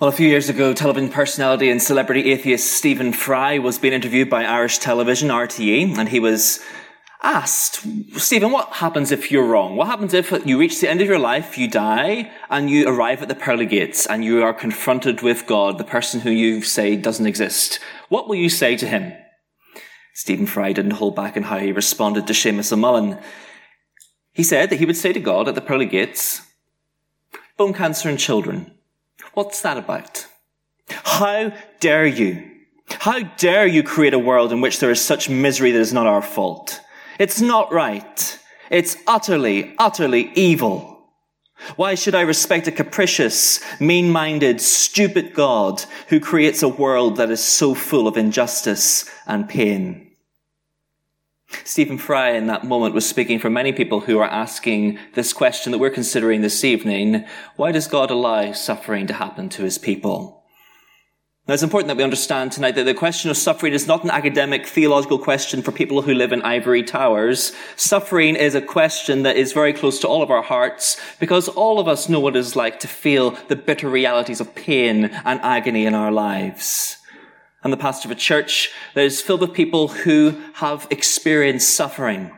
Well, a few years ago, television personality and celebrity atheist Stephen Fry was being interviewed by Irish television, RTE, and he was asked, Stephen, what happens if you're wrong? What happens if you reach the end of your life, you die, and you arrive at the pearly gates, and you are confronted with God, the person who you say doesn't exist? What will you say to him? Stephen Fry didn't hold back in how he responded to Seamus O'Mullen. He said that he would say to God at the pearly gates, bone cancer in children. What's that about? How dare you? How dare you create a world in which there is such misery that is not our fault? It's not right. It's utterly, utterly evil. Why should I respect a capricious, mean-minded, stupid God who creates a world that is so full of injustice and pain? Stephen Fry in that moment was speaking for many people who are asking this question that we're considering this evening. Why does God allow suffering to happen to his people? Now it's important that we understand tonight that the question of suffering is not an academic theological question for people who live in ivory towers. Suffering is a question that is very close to all of our hearts because all of us know what it is like to feel the bitter realities of pain and agony in our lives. I'm the pastor of a church that is filled with people who have experienced suffering.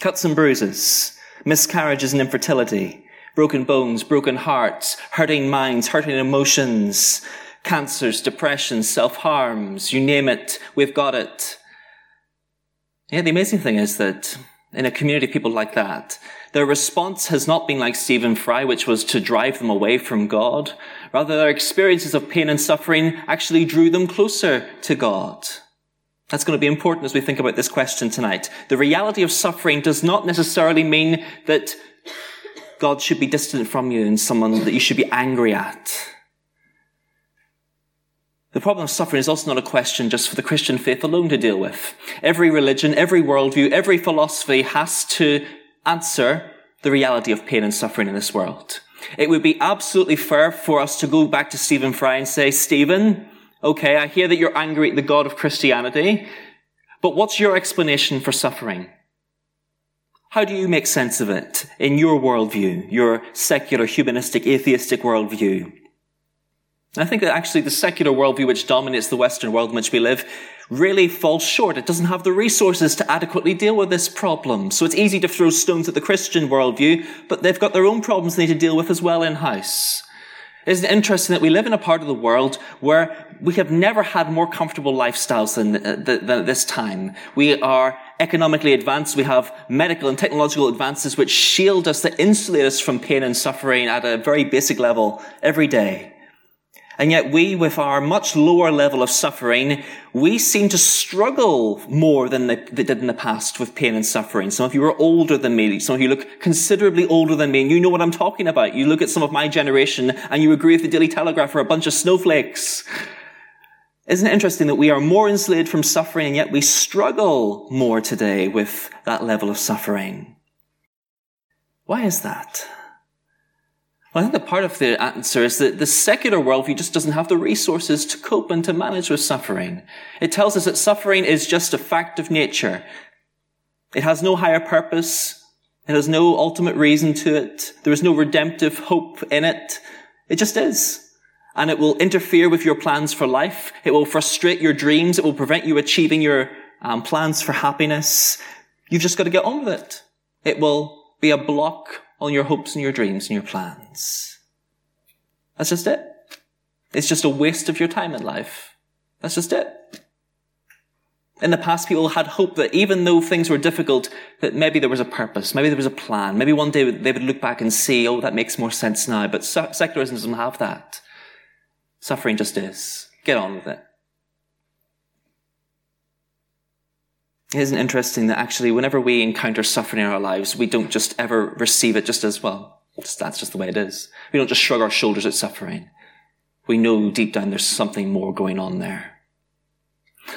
Cuts and bruises, miscarriages and infertility, broken bones, broken hearts, hurting minds, hurting emotions, cancers, depressions, self-harms, you name it, we've got it. Yeah, the amazing thing is that in a community of people like that, their response has not been like Stephen Fry, which was to drive them away from God. Rather, their experiences of pain and suffering actually drew them closer to God. That's going to be important as we think about this question tonight. The reality of suffering does not necessarily mean that God should be distant from you and someone that you should be angry at. The problem of suffering is also not a question just for the Christian faith alone to deal with. Every religion, every worldview, every philosophy has to answer the reality of pain and suffering in this world. It would be absolutely fair for us to go back to Stephen Fry and say, Stephen, okay, I hear that you're angry at the God of Christianity, but what's your explanation for suffering? How do you make sense of it in your worldview, your secular, humanistic, atheistic worldview? I think that actually the secular worldview which dominates the Western world in which we live really falls short. It doesn't have the resources to adequately deal with this problem. So it's easy to throw stones at the Christian worldview, but they've got their own problems they need to deal with as well in house. Isn't it interesting that we live in a part of the world where we have never had more comfortable lifestyles than, uh, than at this time? We are economically advanced. We have medical and technological advances which shield us, that insulate us from pain and suffering at a very basic level every day. And yet we, with our much lower level of suffering, we seem to struggle more than they, they, did in the past with pain and suffering. Some of you are older than me. Some of you look considerably older than me, and you know what I'm talking about. You look at some of my generation, and you agree with the Daily Telegraph are a bunch of snowflakes. Isn't it interesting that we are more insulated from suffering, and yet we struggle more today with that level of suffering? Why is that? Well, I think that part of the answer is that the secular worldview just doesn't have the resources to cope and to manage with suffering. It tells us that suffering is just a fact of nature. It has no higher purpose. It has no ultimate reason to it. There is no redemptive hope in it. It just is. And it will interfere with your plans for life. It will frustrate your dreams. It will prevent you achieving your um, plans for happiness. You've just got to get on with it. It will be a block on your hopes and your dreams and your plans. That's just it. It's just a waste of your time in life. That's just it. In the past, people had hope that even though things were difficult, that maybe there was a purpose, maybe there was a plan, maybe one day they would look back and see, oh, that makes more sense now. But secularism doesn't have that. Suffering just is. Get on with it. Isn't interesting that actually whenever we encounter suffering in our lives, we don't just ever receive it just as well. Just, that's just the way it is. We don't just shrug our shoulders at suffering. We know deep down there's something more going on there.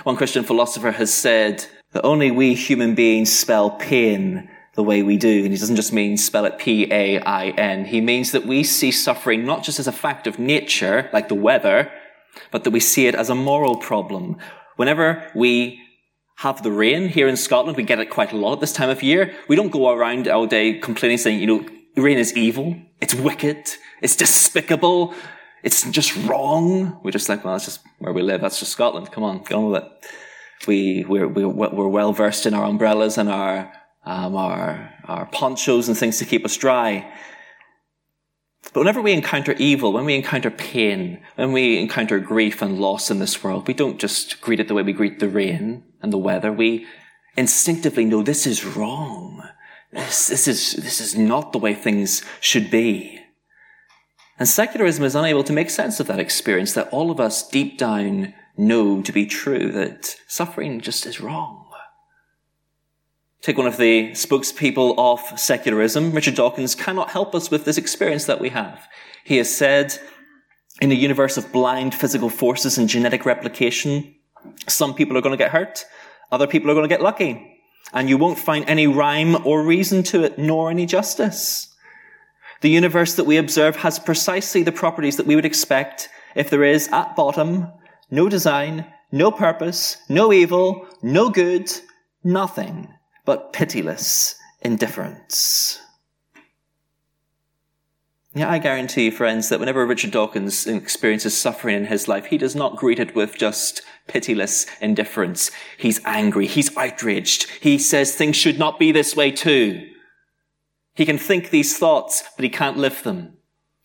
One Christian philosopher has said that only we human beings spell pain the way we do. And he doesn't just mean spell it P-A-I-N. He means that we see suffering not just as a fact of nature, like the weather, but that we see it as a moral problem. Whenever we have the rain here in Scotland. We get it quite a lot at this time of year. We don't go around all day complaining saying, you know, rain is evil. It's wicked. It's despicable. It's just wrong. We're just like, well, that's just where we live. That's just Scotland. Come on, get on with it. We, we're, we're, we're well versed in our umbrellas and our, um, our, our ponchos and things to keep us dry. But whenever we encounter evil, when we encounter pain, when we encounter grief and loss in this world, we don't just greet it the way we greet the rain and the weather. We instinctively know this is wrong. This, this is, this is not the way things should be. And secularism is unable to make sense of that experience that all of us deep down know to be true, that suffering just is wrong. Take one of the spokespeople of secularism, Richard Dawkins, cannot help us with this experience that we have. He has said, in a universe of blind physical forces and genetic replication, some people are going to get hurt, other people are going to get lucky, and you won't find any rhyme or reason to it, nor any justice. The universe that we observe has precisely the properties that we would expect if there is, at bottom, no design, no purpose, no evil, no good, nothing but pitiless indifference. Yeah, I guarantee you, friends, that whenever Richard Dawkins experiences suffering in his life, he does not greet it with just pitiless indifference. He's angry. He's outraged. He says things should not be this way too. He can think these thoughts, but he can't live them.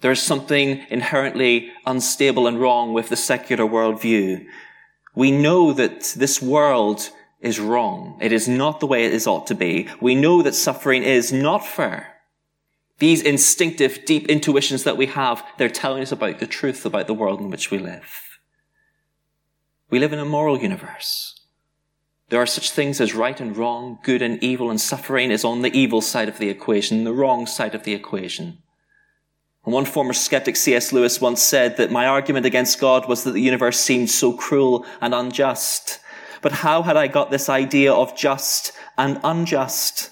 There is something inherently unstable and wrong with the secular worldview. We know that this world is wrong. It is not the way it is ought to be. We know that suffering is not fair. These instinctive, deep intuitions that we have, they're telling us about the truth about the world in which we live. We live in a moral universe. There are such things as right and wrong, good and evil, and suffering is on the evil side of the equation, the wrong side of the equation. And one former skeptic, C.S. Lewis, once said that my argument against God was that the universe seemed so cruel and unjust. But how had I got this idea of just and unjust?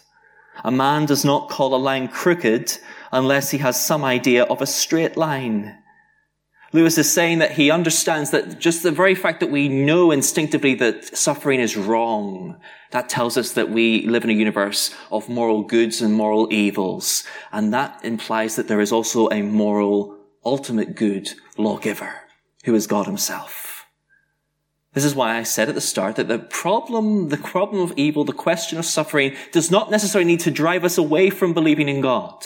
A man does not call a line crooked unless he has some idea of a straight line. Lewis is saying that he understands that just the very fact that we know instinctively that suffering is wrong, that tells us that we live in a universe of moral goods and moral evils. And that implies that there is also a moral, ultimate good lawgiver who is God himself. This is why I said at the start that the problem, the problem of evil, the question of suffering does not necessarily need to drive us away from believing in God.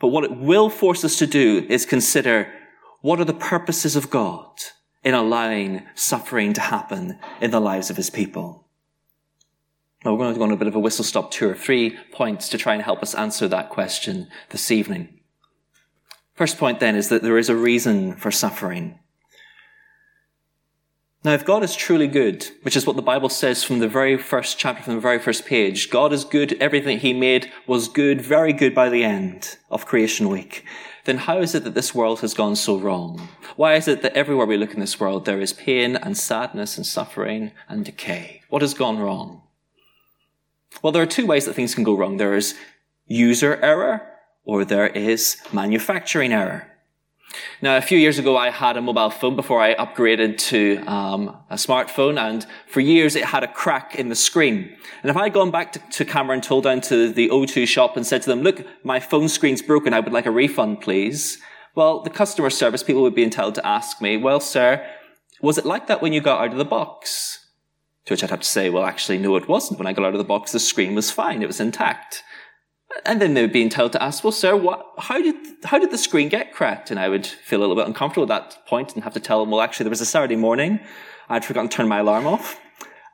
But what it will force us to do is consider what are the purposes of God in allowing suffering to happen in the lives of his people. Now we're going to go on a bit of a whistle stop tour, of three points to try and help us answer that question this evening. First point then is that there is a reason for suffering. Now, if God is truly good, which is what the Bible says from the very first chapter, from the very first page, God is good, everything he made was good, very good by the end of creation week, then how is it that this world has gone so wrong? Why is it that everywhere we look in this world, there is pain and sadness and suffering and decay? What has gone wrong? Well, there are two ways that things can go wrong. There is user error or there is manufacturing error. Now, a few years ago, I had a mobile phone before I upgraded to um, a smartphone, and for years it had a crack in the screen. And if I had gone back to, to camera and told down to the O2 shop and said to them, look, my phone screen's broken, I would like a refund, please. Well, the customer service people would be entitled to ask me, well, sir, was it like that when you got out of the box? To which I'd have to say, well, actually, no, it wasn't. When I got out of the box, the screen was fine. It was intact. And then they would be entitled to ask, well, sir, what, how did, how did the screen get cracked? And I would feel a little bit uncomfortable at that point and have to tell them, well, actually, there was a Saturday morning. I'd forgotten to turn my alarm off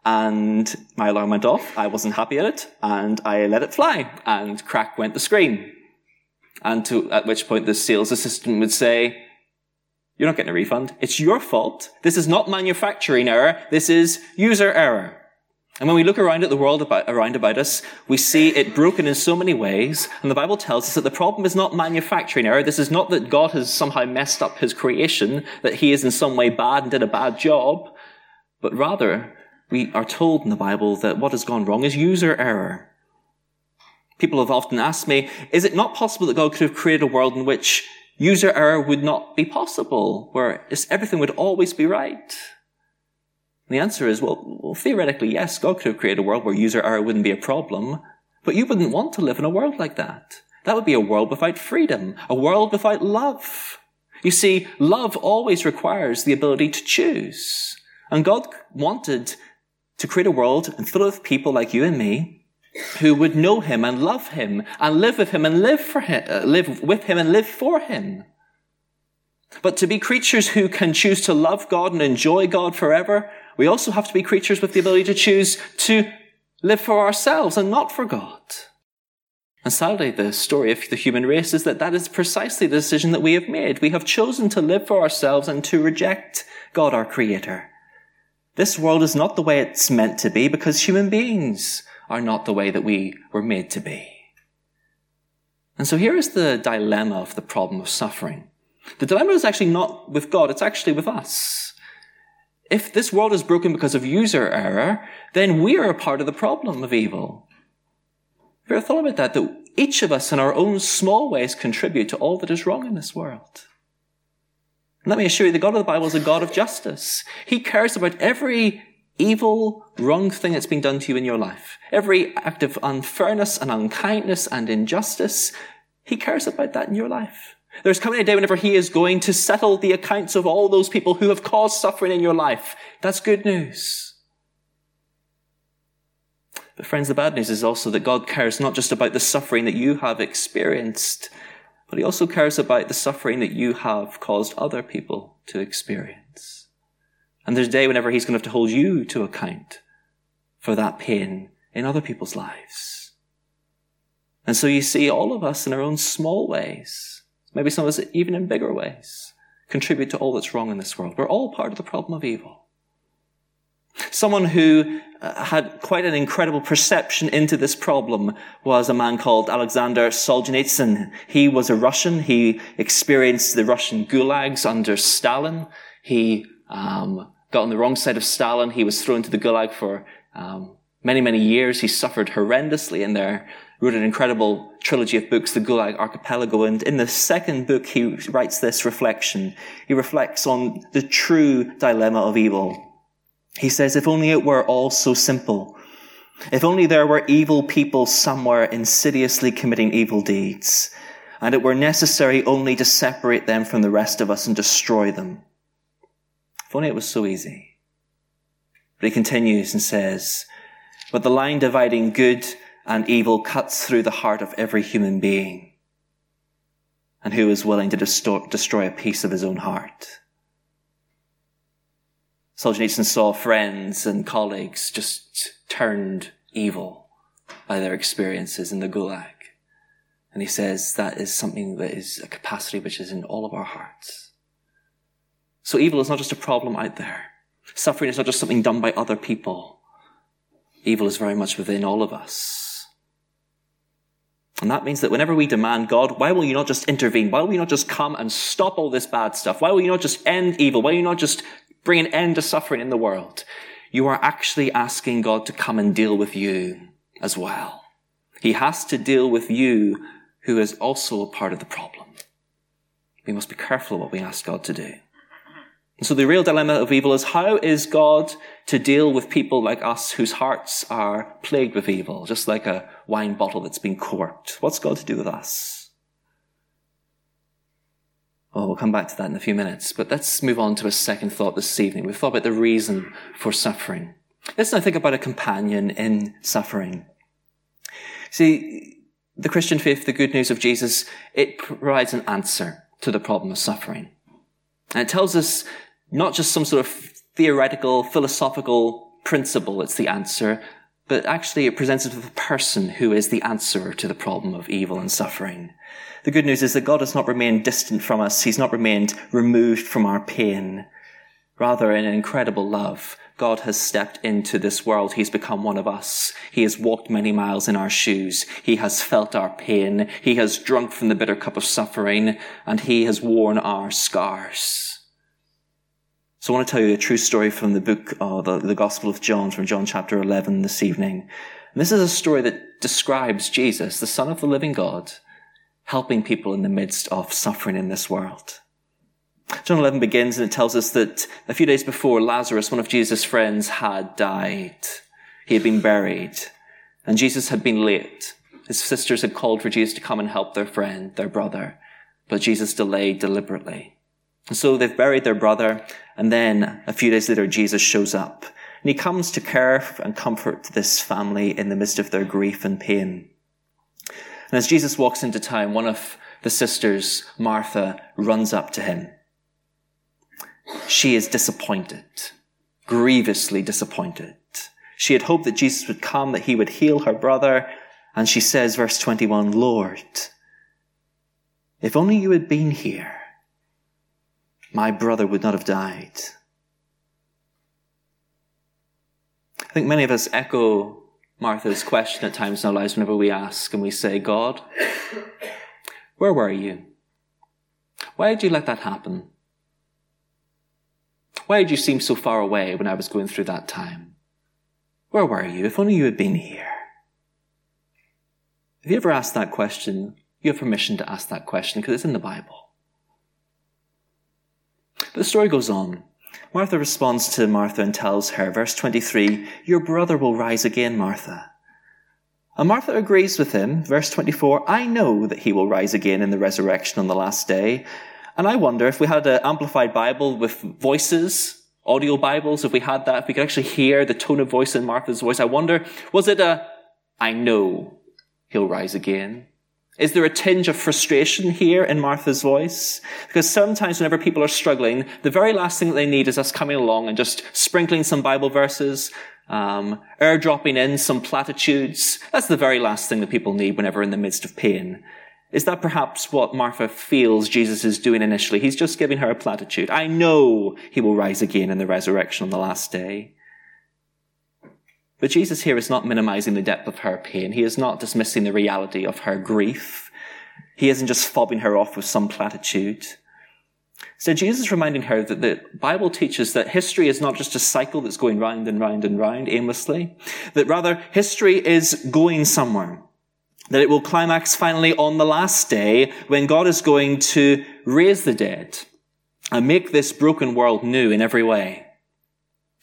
and my alarm went off. I wasn't happy at it and I let it fly and crack went the screen. And to, at which point the sales assistant would say, you're not getting a refund. It's your fault. This is not manufacturing error. This is user error. And when we look around at the world about, around about us, we see it broken in so many ways. And the Bible tells us that the problem is not manufacturing error. This is not that God has somehow messed up his creation, that he is in some way bad and did a bad job. But rather, we are told in the Bible that what has gone wrong is user error. People have often asked me, is it not possible that God could have created a world in which user error would not be possible, where everything would always be right? And the answer is, well, well, theoretically, yes, God could have created a world where user error wouldn't be a problem, but you wouldn't want to live in a world like that. That would be a world without freedom, a world without love. You see, love always requires the ability to choose. And God wanted to create a world and it with people like you and me who would know him and love him and live with him and live for him, uh, live with him and live for him. But to be creatures who can choose to love God and enjoy God forever, we also have to be creatures with the ability to choose to live for ourselves and not for God. And sadly, the story of the human race is that that is precisely the decision that we have made. We have chosen to live for ourselves and to reject God, our creator. This world is not the way it's meant to be because human beings are not the way that we were made to be. And so here is the dilemma of the problem of suffering. The dilemma is actually not with God, it's actually with us. If this world is broken because of user error, then we are a part of the problem of evil. Have you ever thought about that? That each of us in our own small ways contribute to all that is wrong in this world. And let me assure you, the God of the Bible is a God of justice. He cares about every evil, wrong thing that's been done to you in your life. Every act of unfairness and unkindness and injustice. He cares about that in your life. There's coming a day whenever he is going to settle the accounts of all those people who have caused suffering in your life. That's good news. But friends, the bad news is also that God cares not just about the suffering that you have experienced, but he also cares about the suffering that you have caused other people to experience. And there's a day whenever he's going to have to hold you to account for that pain in other people's lives. And so you see all of us in our own small ways, maybe some of us even in bigger ways, contribute to all that's wrong in this world. We're all part of the problem of evil. Someone who uh, had quite an incredible perception into this problem was a man called Alexander Solzhenitsyn. He was a Russian. He experienced the Russian gulags under Stalin. He um, got on the wrong side of Stalin. He was thrown to the gulag for um, many, many years. He suffered horrendously in there. Wrote an incredible trilogy of books, the Gulag Archipelago. And in the second book, he writes this reflection. He reflects on the true dilemma of evil. He says, if only it were all so simple. If only there were evil people somewhere insidiously committing evil deeds, and it were necessary only to separate them from the rest of us and destroy them. If only it was so easy. But he continues and says, but the line dividing good and evil cuts through the heart of every human being. And who is willing to destroy a piece of his own heart? Solzhenitsyn saw friends and colleagues just turned evil by their experiences in the Gulag. And he says that is something that is a capacity which is in all of our hearts. So evil is not just a problem out there. Suffering is not just something done by other people. Evil is very much within all of us. And that means that whenever we demand, God, why will you not just intervene? Why will you not just come and stop all this bad stuff? Why will you not just end evil? Why will you not just bring an end to suffering in the world, you are actually asking God to come and deal with you as well. He has to deal with you who is also a part of the problem. We must be careful what we ask God to do. And so the real dilemma of evil is how is God to deal with people like us whose hearts are plagued with evil, just like a wine bottle that's been corked? What's God to do with us? Well, we'll come back to that in a few minutes. But let's move on to a second thought this evening. We've thought about the reason for suffering. Let's now think about a companion in suffering. See, the Christian faith, the good news of Jesus, it provides an answer to the problem of suffering. And it tells us not just some sort of theoretical, philosophical principle, it's the answer, but actually it presents us with a person who is the answer to the problem of evil and suffering. The good news is that God has not remained distant from us. He's not remained removed from our pain. Rather, in incredible love, God has stepped into this world. He's become one of us. He has walked many miles in our shoes. He has felt our pain. He has drunk from the bitter cup of suffering and he has worn our scars. So I want to tell you a true story from the book, uh, the, the Gospel of John, from John chapter 11 this evening. And this is a story that describes Jesus, the Son of the living God, helping people in the midst of suffering in this world. John 11 begins and it tells us that a few days before Lazarus, one of Jesus' friends, had died. He had been buried and Jesus had been late. His sisters had called for Jesus to come and help their friend, their brother, but Jesus delayed deliberately. And so they've buried their brother, and then a few days later, Jesus shows up. And he comes to care and comfort this family in the midst of their grief and pain. And as Jesus walks into town, one of the sisters, Martha, runs up to him. She is disappointed, grievously disappointed. She had hoped that Jesus would come, that he would heal her brother. And she says, verse 21, Lord, if only you had been here, my brother would not have died. I think many of us echo Martha's question at times in our lives whenever we ask and we say, God, where were you? Why did you let that happen? Why did you seem so far away when I was going through that time? Where were you? If only you had been here. If you ever asked that question, you have permission to ask that question because it's in the Bible. But the story goes on. Martha responds to Martha and tells her, verse 23, Your brother will rise again, Martha. And Martha agrees with him. Verse 24, I know that he will rise again in the resurrection on the last day. And I wonder if we had an amplified Bible with voices, audio Bibles, if we had that, if we could actually hear the tone of voice in Martha's voice, I wonder, was it a, I know he'll rise again? Is there a tinge of frustration here in Martha's voice? Because sometimes whenever people are struggling, the very last thing that they need is us coming along and just sprinkling some Bible verses, um, airdropping in some platitudes. That's the very last thing that people need whenever in the midst of pain. Is that perhaps what Martha feels Jesus is doing initially? He's just giving her a platitude. I know he will rise again in the resurrection on the last day. But Jesus here is not minimizing the depth of her pain. He is not dismissing the reality of her grief. He isn't just fobbing her off with some platitude. So Jesus is reminding her that the Bible teaches that history is not just a cycle that's going round and round and round aimlessly, that rather history is going somewhere. That it will climax finally on the last day when God is going to raise the dead and make this broken world new in every way.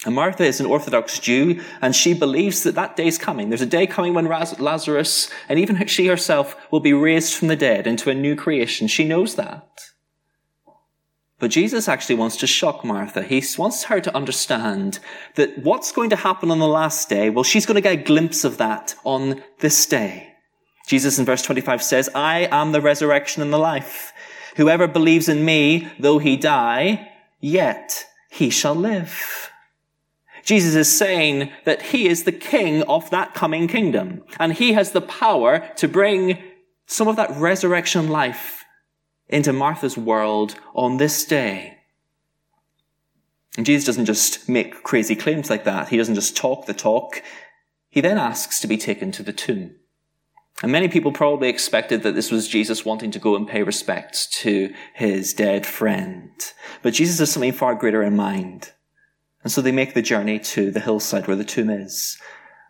And Martha is an Orthodox Jew, and she believes that that day is coming. There's a day coming when Lazarus, and even she herself, will be raised from the dead into a new creation. She knows that. But Jesus actually wants to shock Martha. He wants her to understand that what's going to happen on the last day, well, she's going to get a glimpse of that on this day. Jesus in verse 25 says, I am the resurrection and the life. Whoever believes in me, though he die, yet he shall live. Jesus is saying that he is the king of that coming kingdom. And he has the power to bring some of that resurrection life into Martha's world on this day. And Jesus doesn't just make crazy claims like that. He doesn't just talk the talk. He then asks to be taken to the tomb. And many people probably expected that this was Jesus wanting to go and pay respects to his dead friend. But Jesus has something far greater in mind. And so they make the journey to the hillside where the tomb is.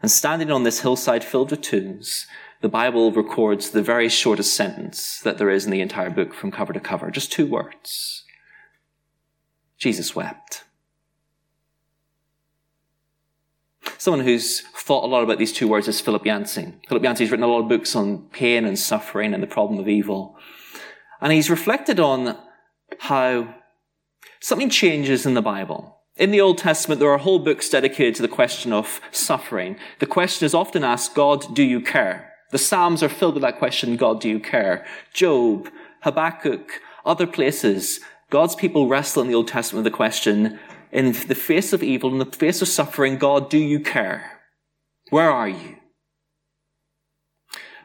And standing on this hillside filled with tombs, the Bible records the very shortest sentence that there is in the entire book from cover to cover. Just two words. Jesus wept. Someone who's thought a lot about these two words is Philip Yancey. Philip Yancey's written a lot of books on pain and suffering and the problem of evil. And he's reflected on how something changes in the Bible. In the Old Testament, there are whole books dedicated to the question of suffering. The question is often asked, God, do you care? The Psalms are filled with that question, God, do you care? Job, Habakkuk, other places, God's people wrestle in the Old Testament with the question, in the face of evil, in the face of suffering, God, do you care? Where are you?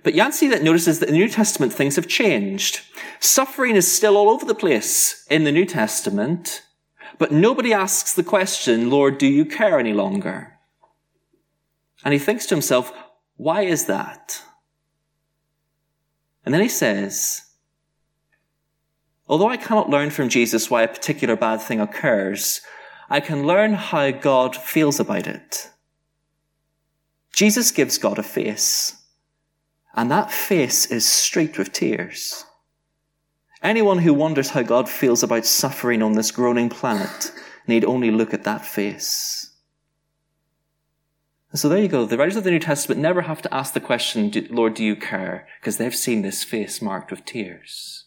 But Yancey that notices that in the New Testament things have changed. Suffering is still all over the place in the New Testament, but nobody asks the question, Lord, do you care any longer? And he thinks to himself, why is that? And then he says, although I cannot learn from Jesus why a particular bad thing occurs, I can learn how God feels about it. Jesus gives God a face, and that face is streaked with tears. Anyone who wonders how God feels about suffering on this groaning planet need only look at that face. So there you go. The writers of the New Testament never have to ask the question, Lord, do you care? Because they've seen this face marked with tears.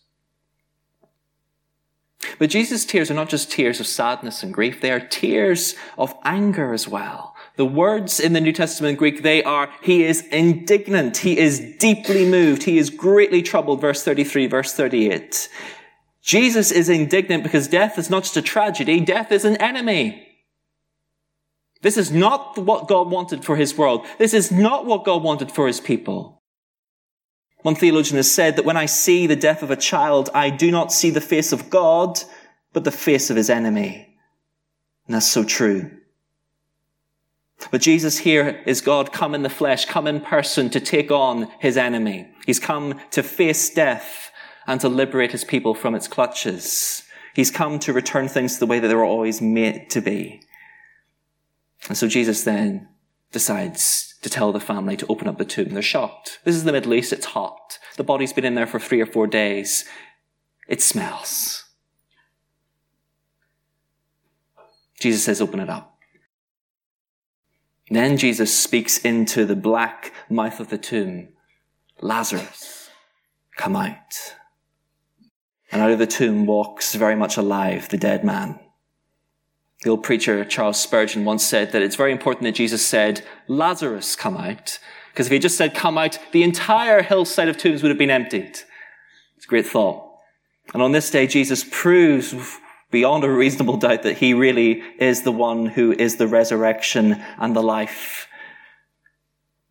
But Jesus' tears are not just tears of sadness and grief, they are tears of anger as well. The words in the New Testament Greek, they are, he is indignant, he is deeply moved, he is greatly troubled, verse 33, verse 38. Jesus is indignant because death is not just a tragedy, death is an enemy. This is not what God wanted for his world. This is not what God wanted for his people. One theologian has said that when I see the death of a child, I do not see the face of God, but the face of his enemy. And that's so true. But Jesus here is God come in the flesh, come in person to take on his enemy. He's come to face death and to liberate his people from its clutches. He's come to return things to the way that they were always meant to be. And so Jesus then decides to tell the family to open up the tomb. They're shocked. This is the Middle East. It's hot. The body's been in there for three or four days. It smells. Jesus says, open it up. Then Jesus speaks into the black mouth of the tomb. Lazarus, come out. And out of the tomb walks very much alive the dead man. The old preacher Charles Spurgeon once said that it's very important that Jesus said, Lazarus, come out. Because if he just said, come out, the entire hillside of tombs would have been emptied. It's a great thought. And on this day, Jesus proves beyond a reasonable doubt that he really is the one who is the resurrection and the life.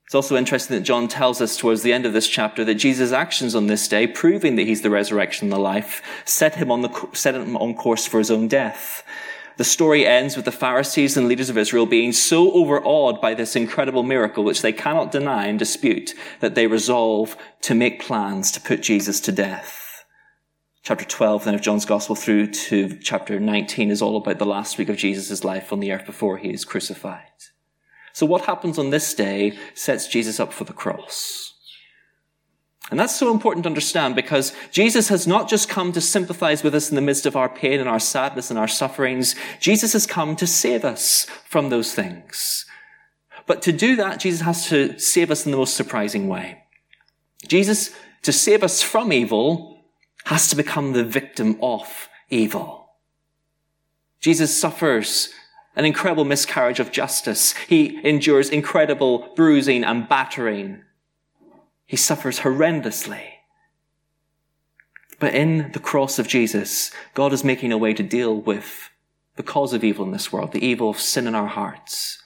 It's also interesting that John tells us towards the end of this chapter that Jesus' actions on this day, proving that he's the resurrection and the life, set him on the, set him on course for his own death. The story ends with the Pharisees and leaders of Israel being so overawed by this incredible miracle, which they cannot deny and dispute, that they resolve to make plans to put Jesus to death chapter 12 then of John's Gospel through to chapter 19 is all about the last week of Jesus' life on the earth before he is crucified. So what happens on this day sets Jesus up for the cross. And that's so important to understand because Jesus has not just come to sympathize with us in the midst of our pain and our sadness and our sufferings. Jesus has come to save us from those things. But to do that, Jesus has to save us in the most surprising way. Jesus, to save us from evil, has to become the victim of evil. Jesus suffers an incredible miscarriage of justice. He endures incredible bruising and battering. He suffers horrendously. But in the cross of Jesus, God is making a way to deal with the cause of evil in this world, the evil of sin in our hearts.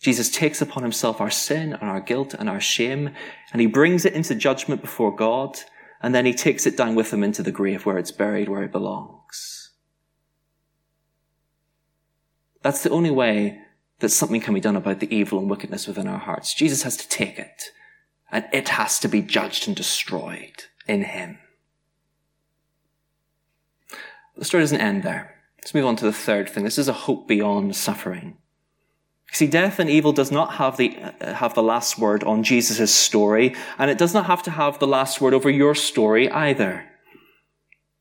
Jesus takes upon himself our sin and our guilt and our shame, and he brings it into judgment before God and then he takes it down with him into the grave where it's buried, where it belongs. That's the only way that something can be done about the evil and wickedness within our hearts. Jesus has to take it, and it has to be judged and destroyed in him. The story doesn't end there. Let's move on to the third thing. This is a hope beyond suffering. See, death and evil does not have the, uh, have the last word on Jesus' story, and it does not have to have the last word over your story either.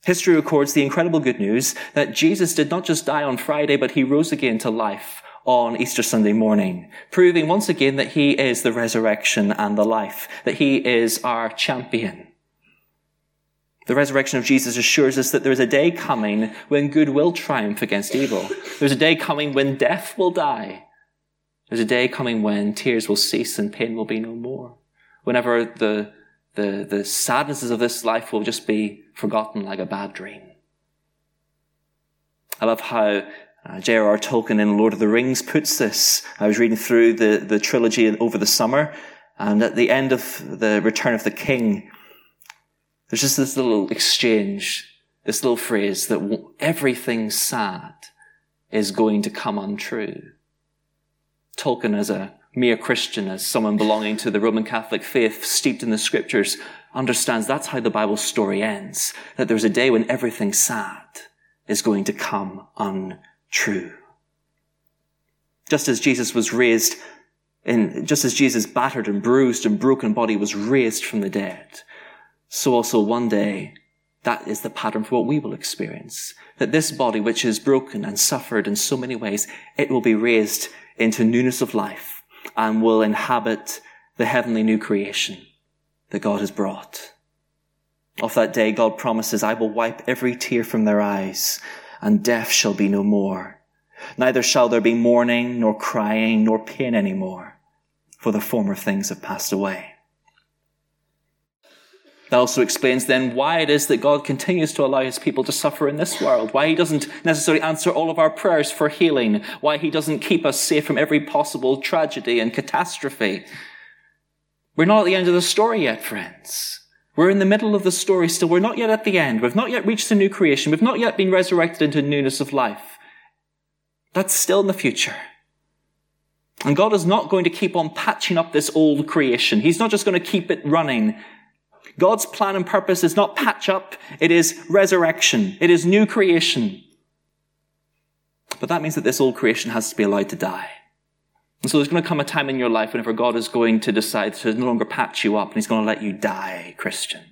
History records the incredible good news that Jesus did not just die on Friday, but he rose again to life on Easter Sunday morning, proving once again that he is the resurrection and the life, that he is our champion. The resurrection of Jesus assures us that there is a day coming when good will triumph against evil. There's a day coming when death will die there's a day coming when tears will cease and pain will be no more. Whenever the, the, the sadnesses of this life will just be forgotten like a bad dream. I love how uh, J.R.R. Tolkien in Lord of the Rings puts this. I was reading through the, the trilogy over the summer, and at the end of the Return of the King, there's just this little exchange, this little phrase that everything sad is going to come untrue. Tolkien as a mere Christian, as someone belonging to the Roman Catholic faith, steeped in the scriptures, understands that's how the Bible story ends. That there's a day when everything sad is going to come untrue. Just as Jesus was raised in, just as Jesus battered and bruised and broken body was raised from the dead, so also one day that is the pattern for what we will experience. That this body, which is broken and suffered in so many ways, it will be raised into newness of life and will inhabit the heavenly new creation that God has brought. Of that day, God promises, I will wipe every tear from their eyes, and death shall be no more. Neither shall there be mourning, nor crying, nor pain any more, for the former things have passed away. That also explains then why it is that God continues to allow his people to suffer in this world, why he doesn't necessarily answer all of our prayers for healing, why he doesn't keep us safe from every possible tragedy and catastrophe. We're not at the end of the story yet, friends. We're in the middle of the story still. We're not yet at the end. We've not yet reached the new creation. We've not yet been resurrected into newness of life. That's still in the future. And God is not going to keep on patching up this old creation. He's not just going to keep it running God's plan and purpose is not patch up, it is resurrection. It is new creation. But that means that this old creation has to be allowed to die. And so there's going to come a time in your life whenever God is going to decide to no longer patch you up and he's going to let you die, Christian.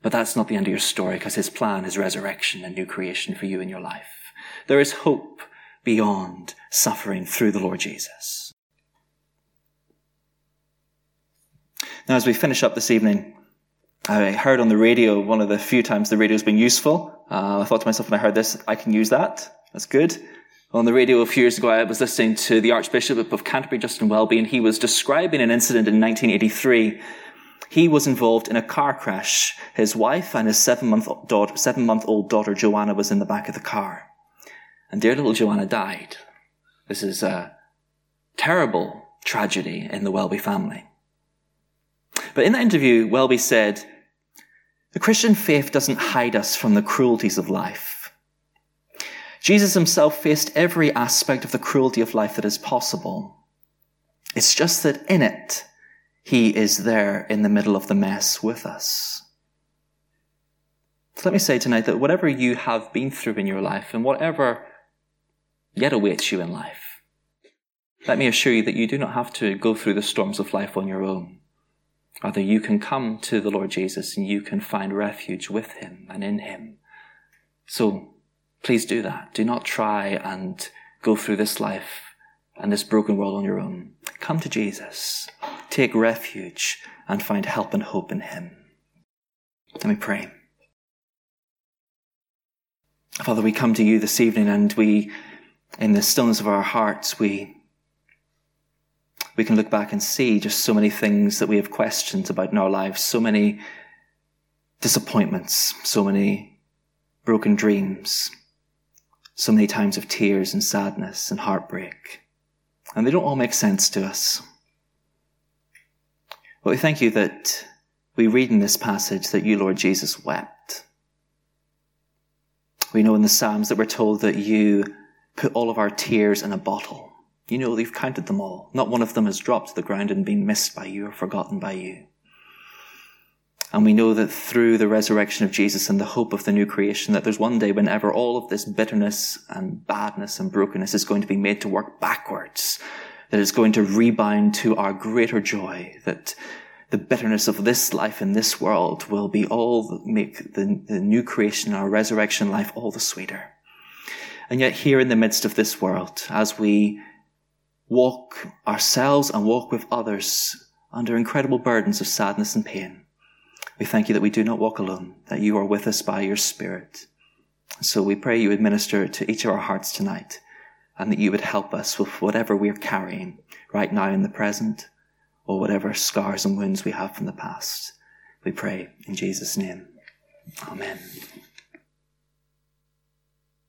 But that's not the end of your story because his plan is resurrection and new creation for you in your life. There is hope beyond suffering through the Lord Jesus. Now, as we finish up this evening, I heard on the radio one of the few times the radio's been useful. Uh, I thought to myself when I heard this, I can use that. That's good. On the radio a few years ago, I was listening to the Archbishop of Canterbury, Justin Welby, and he was describing an incident in 1983. He was involved in a car crash. His wife and his seven-month daughter, seven-month-old daughter Joanna was in the back of the car. And dear little Joanna died. This is a terrible tragedy in the Welby family. But in that interview, Welby said, the Christian faith doesn't hide us from the cruelties of life. Jesus himself faced every aspect of the cruelty of life that is possible. It's just that in it, he is there in the middle of the mess with us. So let me say tonight that whatever you have been through in your life and whatever yet awaits you in life, let me assure you that you do not have to go through the storms of life on your own. Rather, you can come to the Lord Jesus and you can find refuge with him and in him. So please do that. Do not try and go through this life and this broken world on your own. Come to Jesus. Take refuge and find help and hope in him. Let me pray. Father, we come to you this evening and we, in the stillness of our hearts, we we can look back and see just so many things that we have questions about in our lives, so many disappointments, so many broken dreams, so many times of tears and sadness and heartbreak. And they don't all make sense to us. But we thank you that we read in this passage that you, Lord Jesus, wept. We know in the Psalms that we're told that you put all of our tears in a bottle you know they've counted them all. Not one of them has dropped to the ground and been missed by you or forgotten by you. And we know that through the resurrection of Jesus and the hope of the new creation, that there's one day whenever all of this bitterness and badness and brokenness is going to be made to work backwards, that it's going to rebound to our greater joy, that the bitterness of this life in this world will be all make the, the new creation, our resurrection life, all the sweeter. And yet here in the midst of this world, as we walk ourselves and walk with others under incredible burdens of sadness and pain. We thank you that we do not walk alone, that you are with us by your Spirit. So we pray you would minister to each of our hearts tonight and that you would help us with whatever we're carrying right now in the present or whatever scars and wounds we have from the past. We pray in Jesus' name. Amen.